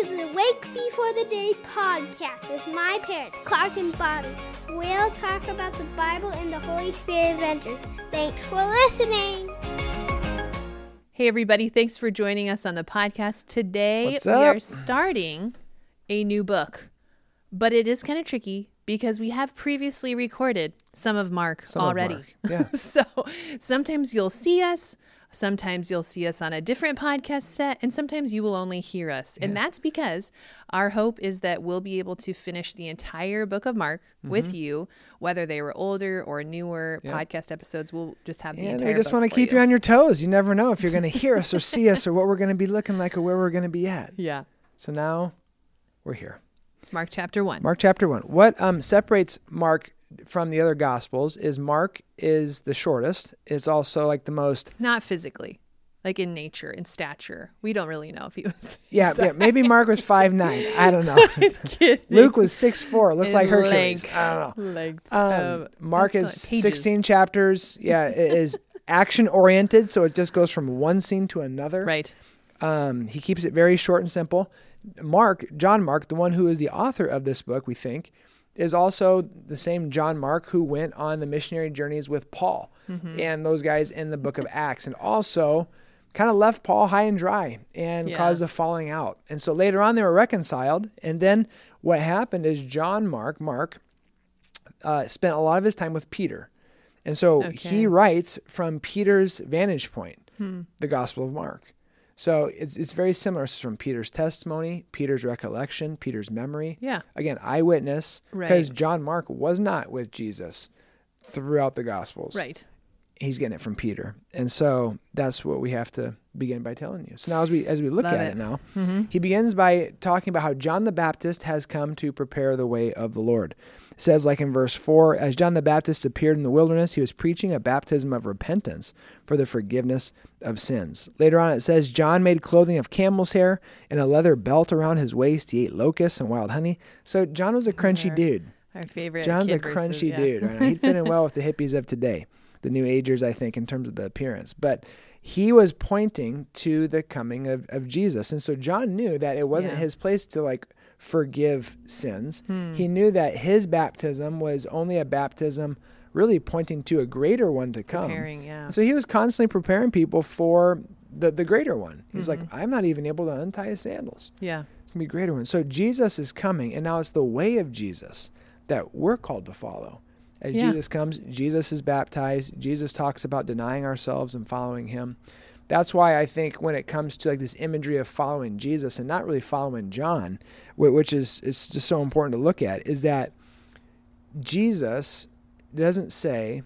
to the Wake Before the Day podcast with my parents, Clark and Bobbie. We'll talk about the Bible and the Holy Spirit adventures. Thanks for listening. Hey, everybody. Thanks for joining us on the podcast. Today, we are starting a new book, but it is kind of tricky because we have previously recorded some of Mark Some of already. Mark, yeah. so sometimes you'll see us. Sometimes you'll see us on a different podcast set, and sometimes you will only hear us. And that's because our hope is that we'll be able to finish the entire book of Mark Mm-hmm. with you, whether they were older or newer podcast episodes. We'll just have the And entire we just want to keep you. on your toes. You never know if you're going to hear us or see us or what we're going to be looking like or where we're going to be at. Yeah. So now we're here. Mark chapter 1. Mark chapter 1. What um, separates Mark from the other gospels is Mark is the shortest. It's also like the most Not physically, like in nature, in stature. We don't really know if he was. Yeah, yeah, maybe Mark was five nine. I don't know. Luke was six four. Looked In like Hercules. length. I don't know. Length. Um, Um, Mark is. 16 chapters. Yeah, it is action oriented, so it just goes from one scene to another. Right. Um, he keeps it very short and simple. Mark, John Mark, the one who is the author of this book, we think, is also the same John Mark who went on the missionary journeys with Paul Mm-hmm. and those guys in the book of Acts, and also kind of left Paul high and dry and Yeah. caused a falling out. And so later on, they were reconciled. And then what happened is John Mark, Mark, uh, spent a lot of his time with Peter. And so Okay. he writes from Peter's vantage point, the Gospel of Mark. So it's, it's very similar It's from Peter's testimony, Peter's recollection, Peter's memory. Yeah. Again, eyewitness, because Right. John Mark was not with Jesus throughout the Gospels. Right. He's getting it from Peter. And so that's what we have to begin by telling you. So now as we as we look Love at it. it, now, mm-hmm. he begins by talking about how John the Baptist has come to prepare the way of the Lord. It says like in verse 4, as John the Baptist appeared in the wilderness, he was preaching a baptism of repentance for the forgiveness of sins. Later on it says John made clothing of camel's hair and a leather belt around his waist. He ate locusts and wild honey. So John was a crunchy our- dude. Our favorite. John's a crunchy yeah. dude. Right. He'd fit in well with the hippies of today, the new agers, I think, in terms of the appearance. But he was pointing to the coming of, of Jesus. And so John knew that it wasn't Yeah. his place to like forgive sins. Hmm. He knew that his baptism was only a baptism really pointing to a greater one to come. Preparing, yeah. So he was constantly preparing people for the, the greater one. He's Mm-hmm. like, I'm not even able to untie his sandals. Yeah. It's gonna be a greater one. So Jesus is coming, and now it's the way of Jesus that we're called to follow. As Yeah. Jesus comes, Jesus is baptized. Jesus talks about denying ourselves and following Him. That's why I think when it comes to like this imagery of following Jesus and not really following John, which is is just so important to look at, is that Jesus doesn't say,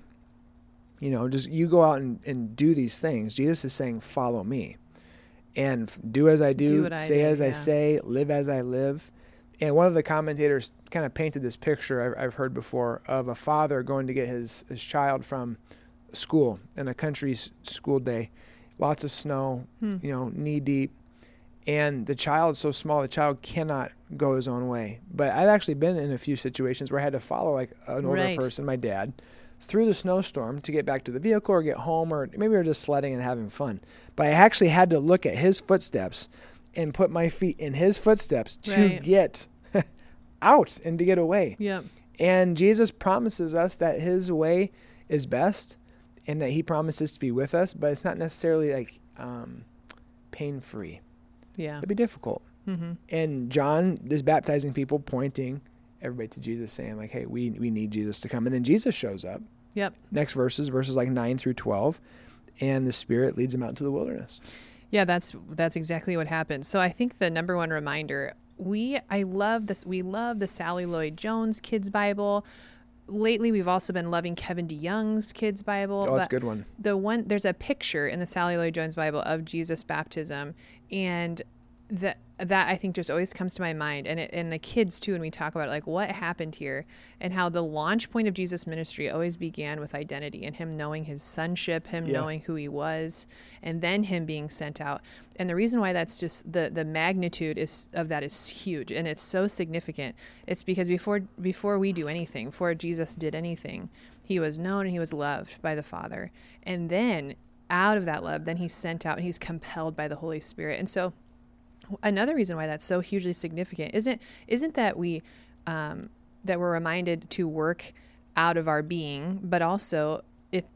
you know, just you go out and, and do these things. Jesus is saying, follow me. And do as I do, Do what I say do, as I say, live as I live. And one of the commentators kind of painted this picture I've, I've heard before of a father going to get his, his child from school in a country school day, lots of snow, Hmm. you know, knee deep. And the child's so small, the child cannot go his own way. But I've actually been in a few situations where I had to follow like an older Right. person, my dad, through the snowstorm to get back to the vehicle or get home, or maybe we are just sledding and having fun. But I actually had to look at his footsteps and put my feet in his footsteps to Right. get out and to get away. Yeah. And Jesus promises us that his way is best and that he promises to be with us, but it's not necessarily like um, pain free. Yeah. It'd be difficult. Mm-hmm. And John is baptizing people, pointing everybody to Jesus, saying, like, hey, we, we need Jesus to come. And then Jesus shows up. Yep. Next verses, verses like 9 through 12, and the Spirit leads him out into the wilderness. Yeah, that's that's exactly what happened. So I think the number one reminder we I love this we love the Sally Lloyd Jones Kids Bible. Lately, we've also been loving Kevin DeYoung's Kids Bible. Oh, that's a good one. The one there's a picture in the Sally Lloyd Jones Bible of Jesus' baptism, and that that I think just always comes to my mind, and it, and the kids too. When we talk about like what happened here, and how the launch point of Jesus' ministry always began with identity and him knowing his sonship, him Yeah. knowing who he was, and then him being sent out. And the reason why that's just the the magnitude is of that is huge, and it's so significant. It's because before before we do anything, before Jesus did anything, he was known and he was loved by the Father, and then out of that love, then he's sent out and he's compelled by the Holy Spirit, and so another reason why that's so hugely significant isn't isn't that we um, that we're reminded to work out of our being, but also it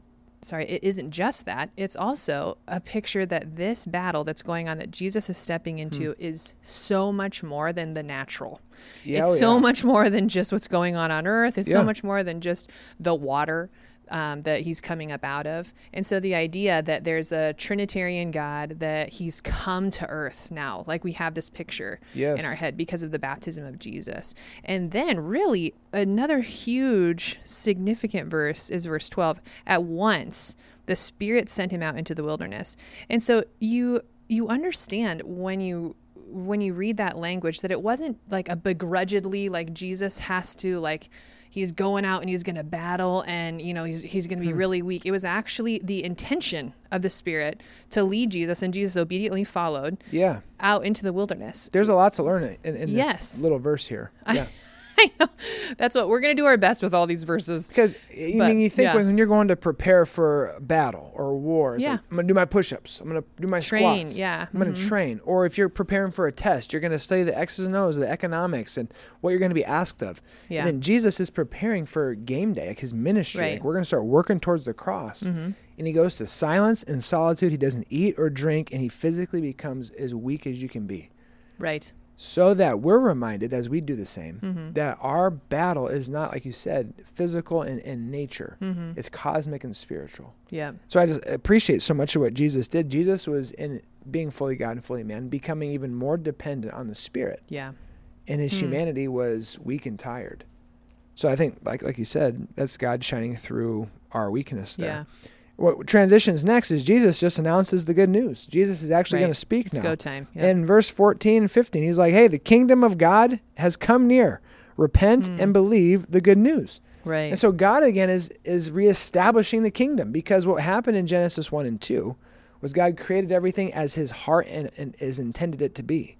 sorry, it isn't just that. It's also a picture that this battle that's going on that Jesus is stepping into is so much more than the natural. Yeah, it's oh, so yeah. much more than just what's going on on earth. It's Yeah. so much more than just the water um, that he's coming up out of. And so the idea that there's a Trinitarian God, that he's come to earth now, like we have this picture Yes. in our head because of the baptism of Jesus. And then, really, another huge, significant verse is verse 12. At once, the Spirit sent him out into the wilderness. And so you you understand when you when you read that language that it wasn't like a begrudgedly like Jesus has to like he's going out and he's going to battle and you know he's he's going to be hmm. really weak. It was actually the intention of the spirit to lead Jesus and Jesus obediently followed Yeah. out into the wilderness. There's a lot to learn in, in Yes. this little verse here. Yeah. I know. That's what we're going to do our best with all these verses. Because you But, mean, you think yeah. when, when you're going to prepare for battle or war, Yeah. like I'm gonna do my push-ups, I'm gonna do my Train, squats, yeah. I'm gonna Mhm. train. Or if you're preparing for a test, you're gonna study the X's and O's, the economics, and what you're gonna be asked of. Yeah. And then Jesus is preparing for game day, like his ministry. Right. Like we're gonna start working towards the cross. Mhm. And he goes to silence and solitude. He doesn't eat or drink, and he physically becomes as weak as you can be. Right. So that we're reminded as we do the same Mhm. that our battle is not like you said physical in, in nature Mhm. it's cosmic and spiritual Yeah. so i just appreciate so much of what jesus did jesus was in being fully god and fully man becoming even more dependent on the spirit Yeah. and his Hmm. humanity was weak and tired so i think like like you said that's god shining through our weakness there Yeah. What transitions next is jesus just announces the good news jesus is actually Right. going to speak It's now go time. Yeah. in verse 14 and 15, he's like, Hey, the kingdom of God has come near. Repent Hmm. and believe the good news. right. And so God again is is reestablishing the kingdom because what happened in Genesis 1 and 2 was God created everything as his heart and, and is intended it to be.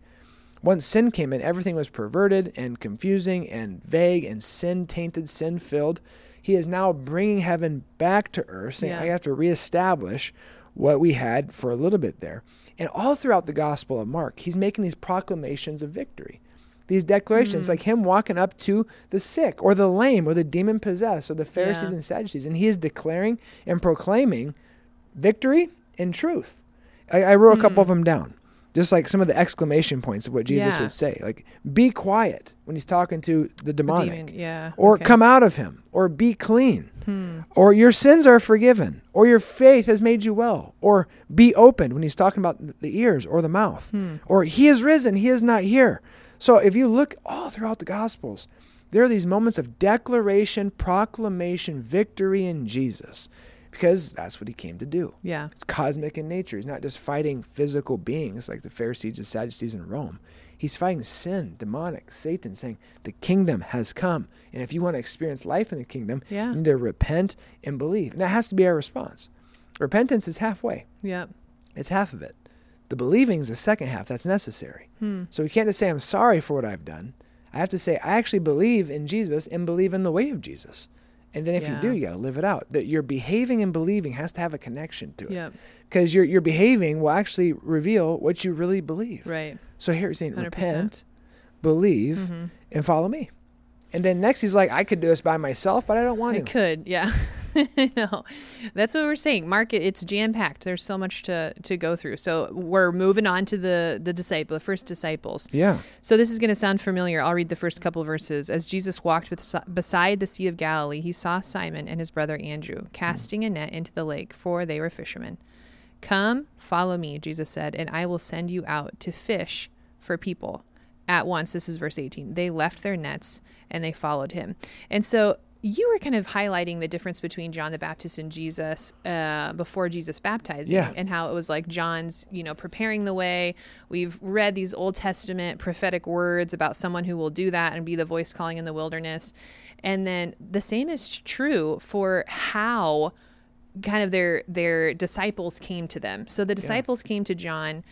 Once sin came in, everything was perverted and confusing and vague and sin tainted, sin filled. He is now bringing heaven back to earth, saying, Yeah. I have to reestablish what we had for a little bit there. And all throughout the Gospel of Mark, he's making these proclamations of victory. These declarations, Mm. like him walking up to the sick or the lame or the demon possessed or the Pharisees Yeah. and Sadducees, and he is declaring and proclaiming victory and truth. I, I wrote a couple of them down, just like some of the exclamation points of what Jesus. Yeah. would say, like "Be quiet" when he's talking to the The demonic, demon, Yeah. or okay. "Come out of him," or "Be clean," Hmm. or "Your sins are forgiven," or "Your faith has made you well," or "Be opened" when he's talking about the ears or the mouth, Hmm. or "He is risen; He is not here." So if you look all throughout the Gospels, there are these moments of declaration, proclamation, victory in Jesus, because that's what He came to do. Yeah. It's cosmic in nature. He's not just fighting physical beings like the Pharisees and Sadducees in Rome. He's fighting sin, demonic, Satan, saying the kingdom has come. And if you want to experience life in the kingdom, Yeah. you need to repent and believe. And that has to be our response. Repentance is halfway, Yeah. it's half of it. The believing is the second half that's necessary. Hmm. So we can't just say, I'm sorry for what I've done. I have to say, I actually believe in Jesus and believe in the way of Jesus. And then if Yeah. you do, you got to live it out. That your behaving and believing has to have a connection to it because your your behaving will actually reveal what you really believe. Right. So here he's saying, 100%. repent, believe, hmm and follow me. And then next he's like, I could do this by myself, but I don't want I to. could, yeah. no, that's what we're saying. Market, it's jam packed. There's so much to to go through. So we're moving on to the the disciple, the first disciples. Yeah. So this is going to sound familiar. I'll read the first couple verses. As Jesus walked with, beside the Sea of Galilee, he saw Simon and his brother Andrew casting a net into the lake, for they were fishermen. Come, follow me, Jesus said, and I will send you out to fish for people. At once, this is verse 18. They left their nets and they followed him. And so you were kind of highlighting the difference between John the Baptist and Jesus uh, before Jesus baptizing, Yeah. and how it was like John's, you know, preparing the way. We've read these Old Testament prophetic words about someone who will do that and be the voice calling in the wilderness. And then the same is true for how kind of their their disciples came to them. So the disciples came to John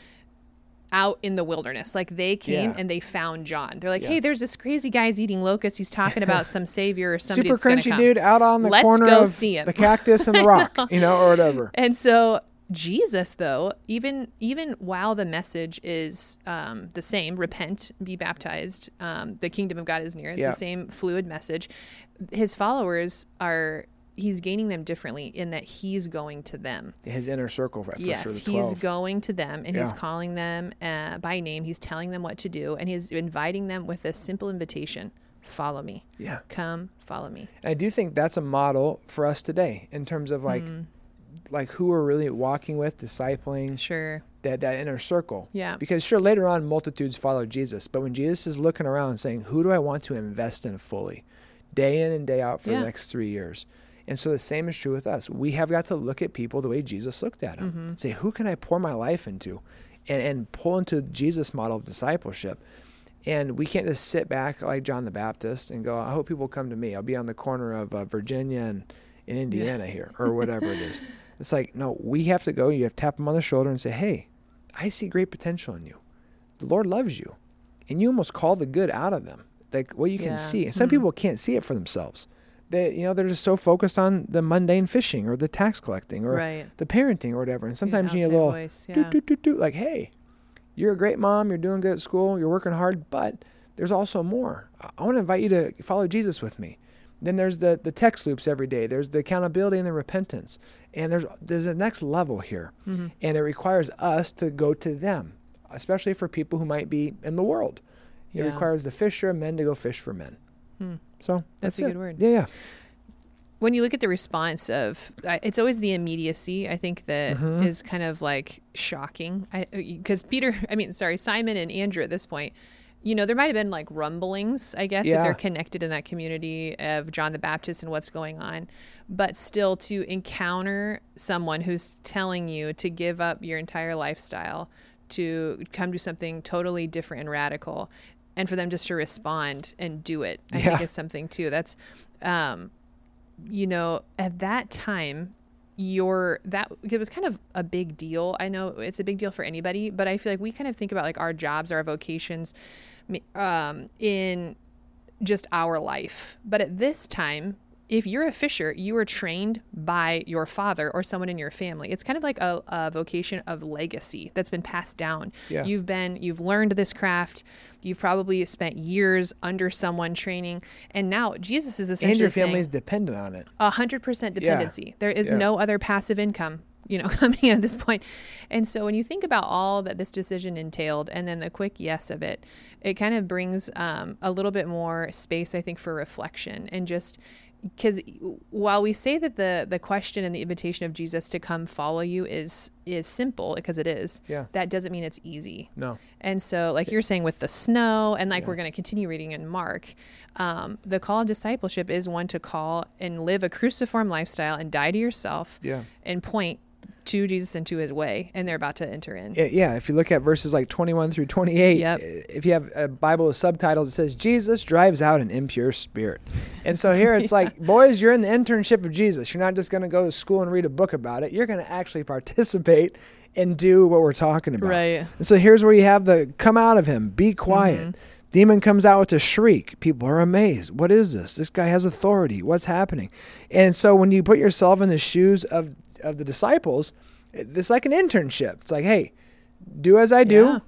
out in the wilderness. Like they came Yeah. and they found John. They're like, Yeah. "Hey, there's this crazy guy's eating locusts. He's talking about some savior or somebody Super crunchy come." dude out on the Let's corner go of see him. the cactus and the rock, you know, or whatever. And so Jesus, though, even even while the message is um, the same, repent, be baptized, um, the kingdom of God is near. It's Yeah. the same fluid message. His followers are. He's gaining them differently in that he's going to them. His inner circle, for, for yes, sure. The he's 12. going to them and he's calling them uh, by name. He's telling them what to do and he's inviting them with a simple invitation: "Follow me. yeah. Come, follow me." And I do think that's a model for us today in terms of like Mm, like who we're really walking with, discipling, sure. that that inner circle. Yeah. Because sure, later on, multitudes followed Jesus, but when Jesus is looking around and saying, "Who do I want to invest in fully, day in and day out for Yeah. the next three years?" And so the same is true with us. We have got to look at people the way Jesus looked at them. Mhm. Say, "Who can I pour my life into?" And and pull into Jesus' model of discipleship. And we can't just sit back like John the Baptist and go, "I hope people come to me. I'll be on the corner of uh, Virginia and in Indiana here, or whatever it is." It's like, no, we have to go. You have to tap them on the shoulder and say, "Hey, I see great potential in you. The Lord loves you. And you almost call the good out of them. Like what you can Yeah. see. And some Mhm. people can't see it for themselves. They you know, they're just so focused on the mundane fishing or the tax collecting or right. the parenting or whatever. And sometimes you need a little voice, yeah. doot, doot, doot, like, hey, you're a great mom, you're doing good at school, you're working hard, but there's also more. I, want to invite you to follow Jesus with me. Then there's the the text loops every day. There's the accountability and the repentance. And there's there's a next level here. Mhm. And it requires us to go to them, especially for people who might be in the world. It Yeah. requires the fisher men to go fish for men. Hmm. So That's that's, a it. good word. Yeah, yeah. when you look at the response of I- it's always the immediacy i think that is Mhm. kind of like shocking because peter i mean sorry simon and andrew at this point you know there might have been like rumblings i guess if they're connected in that community of john the baptist and what's going on but still to encounter someone who's telling you to give up your entire lifestyle to come do something totally different and radical and for them just to respond and do it i think is something too that's um you know, at that time, your that it was kind of a big deal. I know it's a big deal for anybody, but I feel like we kind of think about like our jobs, our vocations, um, in just our life. But at this time, if you're a fisher, you are trained by your father or someone in your family. It's kind of like a, a vocation of legacy that's been passed down. Yeah. You've been, you've learned this craft. You've probably spent years under someone training, and now Jesus is essentially And your family is dependent on it. a hundred percent dependency. There is Yeah. no other passive income, you know, coming in at this point. And so when you think about all that this decision entailed and then the quick yes of it, it kind of brings um, a little bit more space, I think, for reflection and just because while we say that the the question and the invitation of Jesus to come follow you is is simple because it is, Yeah. that doesn't mean it's easy. No. And so, like you're saying with the snow, and like Yeah. we're going to continue reading in Mark, um, the call of discipleship is one to call and live a cruciform lifestyle and die to yourself Yeah. and point to Jesus and to his way. And they're about to enter in. Yeah, if you look at verses like 21 through 28, Yep. if you have a Bible with subtitles, it says Jesus drives out an impure spirit. And so here it's like, boys, you're in the internship of Jesus. You're not just going to go to school and read a book about it. You're going to actually participate and do what we're talking about. Right. And so here's where you have the come out of him, be quiet. Mhm. Demon comes out with a shriek. People are amazed. What is this? This guy has authority. What's happening? And so when you put yourself in the shoes of of the disciples, it- it's like an internship. It's like, hey, do as I do, Yeah.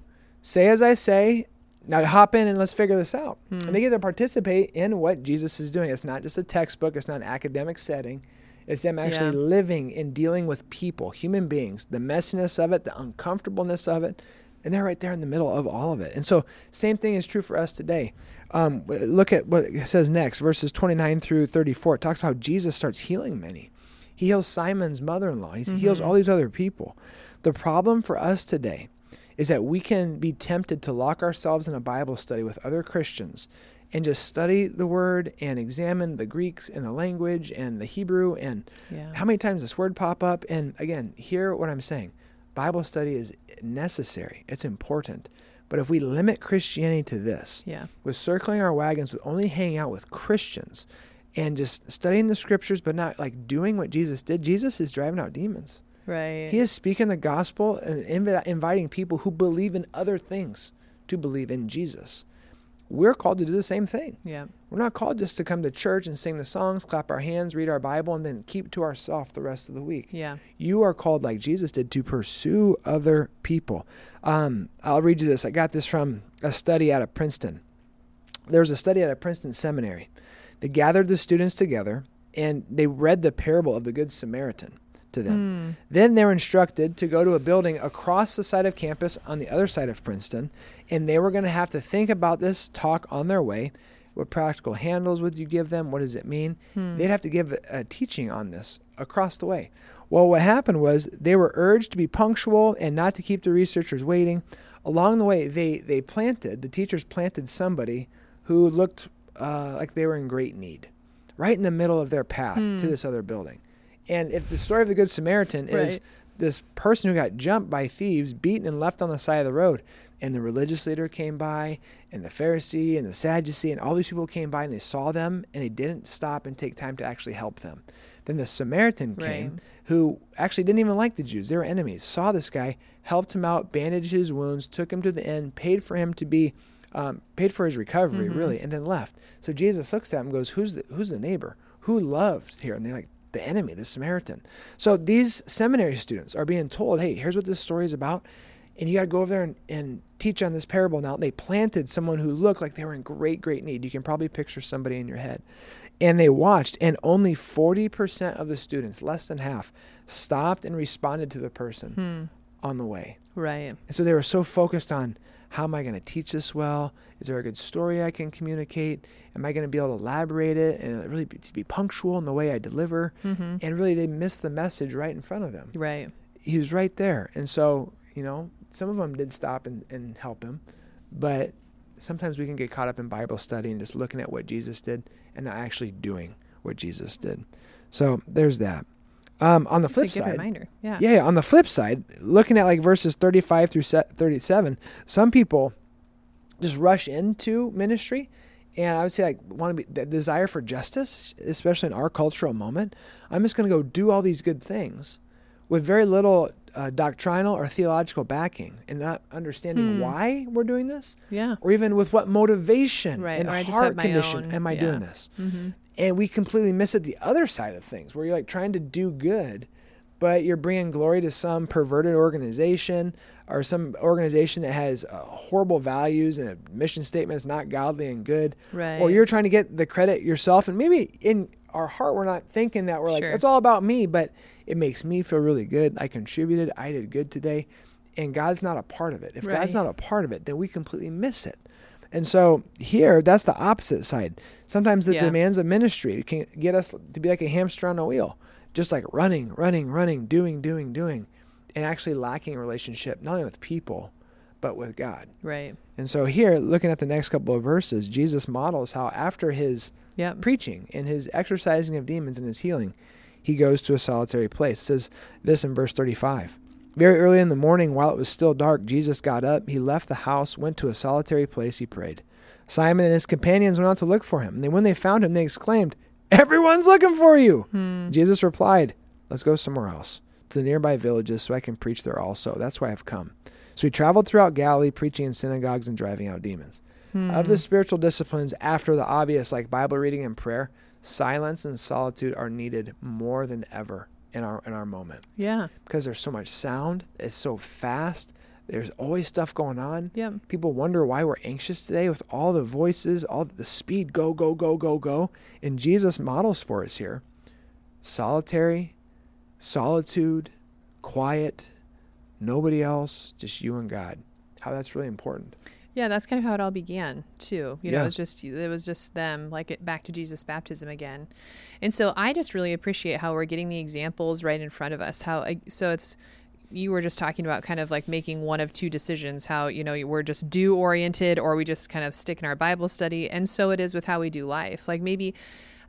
say as I say. Now hop in and let's figure this out. Hmm. And they get to participate in what Jesus is doing. It's not just a textbook. It's not an academic setting. It's them actually Yeah. living and dealing with people, human beings, the messiness of it, the uncomfortableness of it, and they're right there in the middle of all of it. And so, same thing is true for us today. Um, look at what it says next, verses 29 through 34. It talks about how Jesus starts healing many. He heals Simon's mother in law, he heals Mhm. all these other people. The problem for us today is that we can be tempted to lock ourselves in a Bible study with other Christians and just study the word and examine the Greeks and the language and the Hebrew and Yeah. how many times this word pop up and again hear what i'm saying bible study is necessary it's important but if we limit christianity to this yeah. with circling our wagons with only hanging out with christians and just studying the scriptures but not like doing what jesus did jesus is driving out demons Right. he is speaking the gospel and invi- inviting people who believe in other things to believe in jesus we're called to do the same thing yeah. We're not called just to come to church and sing the songs, clap our hands, read our Bible, and then keep to ourselves the rest of the week. Yeah. You are called, like Jesus did, to pursue other people. Um, I'll read you this. I got this from a study out of Princeton. There was a study out of Princeton Seminary. They gathered the students together and they read the parable of the Good Samaritan to them. Mm. Then they're instructed to go to a building across the side of campus on the other side of Princeton, and they were going to have to think about this talk on their way. What practical handles would you give them? What does it mean? Hmm. They'd have to give a, a teaching on this across the way. Well, what happened was they were urged to be punctual and not to keep the researchers waiting. Along the way, they, they planted, the teachers planted somebody who looked uh, like they were in great need, right in the middle of their path Hmm. to this other building. And if the story of the Good Samaritan is this person who got jumped by thieves, beaten, and left on the side of the road, and the religious leader came by, and the Pharisee and the Sadducee, and all these people came by and they saw them, and they didn't stop and take time to actually help them. Then the Samaritan came, Right. who actually didn't even like the Jews. They were enemies. Saw this guy, helped him out, bandaged his wounds, took him to the inn, paid for him to be, um, paid for his recovery, Mhm. really, and then left. So Jesus looks at him and goes, "Who's the Who's the neighbor? Who loved here?" And they're like, "The enemy, the Samaritan." So these seminary students are being told, "Hey, here's what this story is about." And you got to go over there and, and teach on this parable now. They planted someone who looked like they were in great, great need. You can probably picture somebody in your head. And they watched, and only 40% of the students, less than half, stopped and responded to the person Hmm. on the way. Right. And so they were so focused on how am I going to teach this well? Is there a good story I can communicate? Am I going to be able to elaborate it and really be, to be punctual in the way I deliver? Mm-hmm. And really, they missed the message right in front of them. Right. He was right there. And so, you know, some of them did stop and, and help him. But sometimes we can get caught up in Bible study and just looking at what Jesus did and not actually doing what Jesus did. So there's that. Um, on the flip side, reminder. Yeah. yeah, yeah. On the flip side, looking at like verses 35 through 37, some people just rush into ministry. And I would say, like, want to be the desire for justice, especially in our cultural moment. I'm just going to go do all these good things with very little uh, doctrinal or theological backing and not understanding Hmm. why we're doing this Yeah. or even with what motivation Right, and or heart condition own- am I yeah. doing this Mm-hmm. and we completely miss it the other side of things where you're like trying to do good but you're bringing glory to some perverted organization or some organization that has uh, horrible values and a mission statement is not godly and good Right. or you're trying to get the credit yourself and maybe in our heart we're not thinking that we're like it's all about me but it makes me feel really good. I contributed. I did good today. And god's not a part of it. If god's not a part of it then we completely miss it. And so here that's the opposite side. Sometimes the Yeah. demands of ministry can get us to be like a hamster on a wheel just like running running running doing doing doing and actually lacking a relationship not only with people but with god. Right. and so here looking at the next couple of verses jesus models how after his Yep. preaching and his exorcising of demons and his healing, he goes to a solitary place. It says this in verse 35. Very early in the morning, while it was still dark, Jesus got up. He left the house, went to a solitary place. He prayed. Simon and his companions went out to look for him. And when they found him, they exclaimed, Everyone's looking for you. Hmm. Jesus replied, Let's go somewhere else, to the nearby villages, so I can preach there also. That's why I've come. So he traveled throughout Galilee, preaching in synagogues and driving out demons. Hmm. Of the spiritual disciplines, after the obvious, like Bible reading and prayer, silence and solitude are needed more than ever in our in our moment Yeah. because there's so much sound. It's so fast. There's always stuff going on. Yep. People wonder why we're anxious today with all the voices, all the speed, go, go, go, go, go. And Jesus models for us here solitary, solitude, quiet, nobody else, just you and God. How that's really important. Yeah, that's kind of how it all began too. You know, Yeah. it was just it was just them, like it back to Jesus' baptism again. And so I just really appreciate how we're getting the examples right in front of us. How I- so it's you were just talking about kind of like making one of two decisions how you know we're just do oriented or we just kind of stick in our bible study and so it is with how we do life like maybe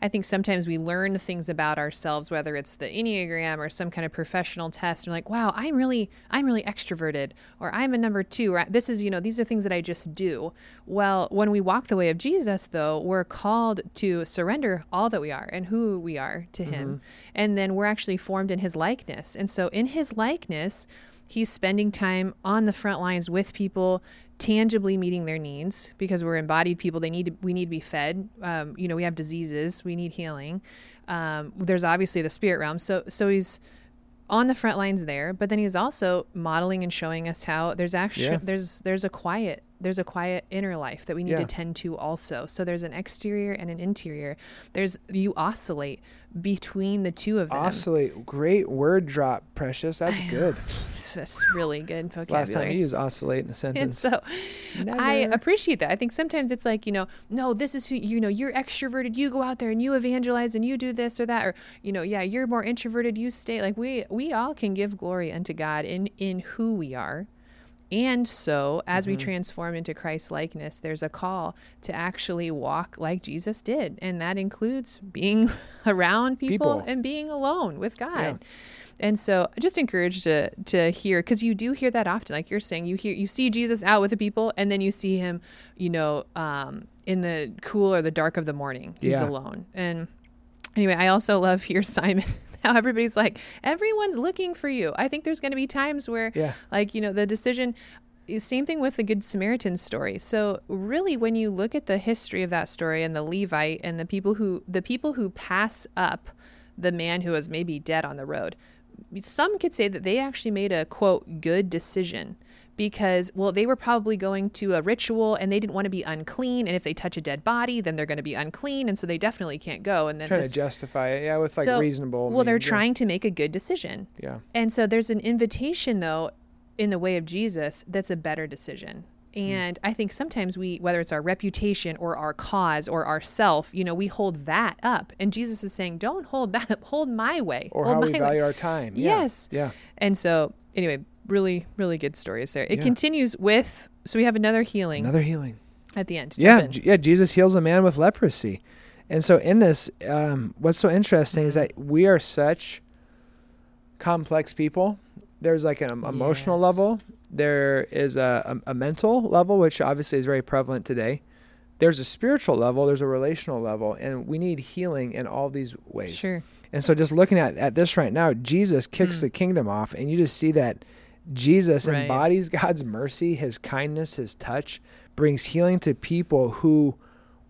i think sometimes we learn things about ourselves whether it's the enneagram or some kind of professional test and we're like wow i'm really i'm really extroverted or i'm a number two or this is you know these are things that i just do. Well when we walk the way of jesus though we're called to surrender all that we are and who we are to him. Mm-hmm. And then we're actually formed in his likeness. And so in his likeness He's spending time on the front lines with people, tangibly meeting their needs because we're embodied people. They need to, we need to be fed. Um, you know, we have diseases, we need healing. Um, there's obviously the spirit realm. So so he's on the front lines there, but then he's also modeling and showing us how there's actually Yeah. there's there's a quiet there's a quiet inner life that we need to tend to also. So there's an exterior and an interior. There's you oscillate between the two of them. Oscillate. Great word drop, Precious. That's good. That's really good vocabulary. Last time you used oscillate in a and sentence. so I appreciate that. I think sometimes it's like, you know, no, this is who, you know, you're extroverted, you go out there and you evangelize and you do this or that, or, you know, yeah, you're more introverted, you stay. Like we, we all can give glory unto God in, in who we are. And so as Mm-hmm. we transform into Christ likeness, there's a call to actually walk like Jesus did. And that includes being around people, People. and being alone with God. Yeah. And so I just encourage to to hear because you do hear that often. Like you're saying, you hear you see Jesus out with the people, and then you see him, you know, um, in the cool or the dark of the morning. He's Yeah. alone. And anyway, I also love here Simon. How everybody's like, everyone's looking for you. I think there's going to be times where, Yeah. like, you know, the decision. Eh, same thing with the Good Samaritan story. So really, when you look at the history of that story and the Levite and the people who the people who pass up the man who was maybe dead on the road, some could say that they actually made a quote good decision because well they were probably going to a ritual and they didn't want to be unclean and if they touch a dead body then they're going to be unclean and so they definitely can't go and then trying this- to justify it, yeah, with like so- reasonable. well they're yeah. trying to make a good decision Yeah. and so there's an invitation though in the way of Jesus that's a better decision. Hmm. And I think sometimes we whether it's our reputation or our cause or our self, you know, we hold that up. And Jesus is saying, Don't hold that up, hold my way. Or hold how my we way." value our time. Yes. Yeah. And so anyway, really, really good stories there. It Yeah. continues with so we have another healing Another healing. at the end. Yeah, Jump. J- yeah. Jesus heals a man with leprosy, and so in this, um, what's so interesting is that we are such complex people. There's like an em- emotional Yes. level. There is a, a, a mental level, which obviously is very prevalent today. There's a spiritual level. There's a relational level, and we need healing in all these ways. Sure. And so, just looking at, at this right now, Jesus kicks Mm. the kingdom off, and you just see that Jesus Right. embodies God's mercy, His kindness, His touch, brings healing to people who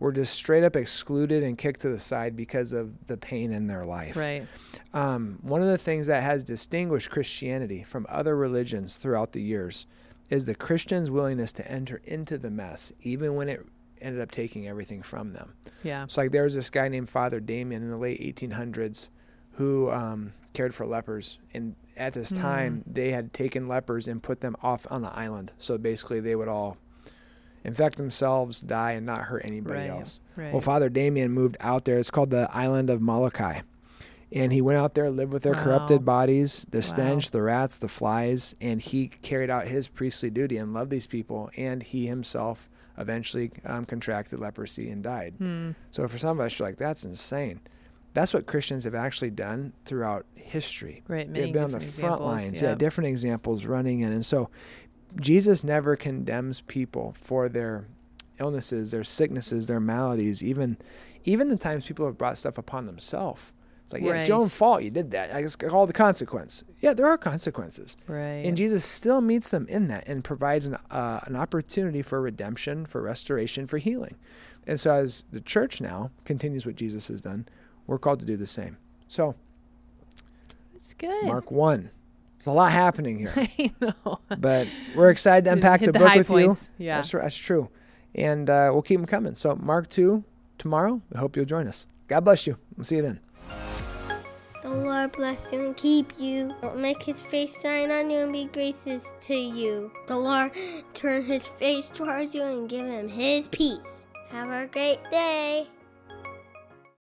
were just straight up excluded and kicked to the side because of the pain in their life. Right. Um, one of the things that has distinguished Christianity from other religions throughout the years is the Christians' willingness to enter into the mess, even when it ended up taking everything from them. Yeah. So like there was this guy named Father Damien in the late 1800s who um, cared for lepers, and at this time they had taken lepers and put them off on the island. So basically they would all infect themselves, die, and not hurt anybody Right. else. Right. Well, Father Damien moved out there. It's called the island of Molokai. And he went out there, lived with their Wow. corrupted bodies, the Wow. stench, the rats, the flies, and he carried out his priestly duty and loved these people. And he himself eventually um, contracted leprosy and died. Hmm. So for some of us, you're like, that's insane. That's what Christians have actually done throughout history. Right. Many They've been on the front examples. lines. Yeah, different examples running in. And so Jesus never condemns people for their illnesses, their sicknesses, their maladies, even even the times people have brought stuff upon themselves. It's like, yeah, it's your own fault you did that. I just call the consequence. Yeah, there are consequences. Right. And Jesus still meets them in that and provides an, uh, an opportunity for redemption, for restoration, for healing. And so, as the church now continues what Jesus has done, we're called to do the same. So, It's good. Mark 1. There's a lot happening here, I know. but we're excited to unpack the the book high with points. you. Yeah. That's, that's true. And uh, we'll keep them coming. So, Mark 2 tomorrow. I hope you'll join us. God bless you. We'll see you then. The Lord bless you and keep you. Don't make his face shine on you and be gracious to you. The Lord turn his face towards you and give him his peace. Have a great day.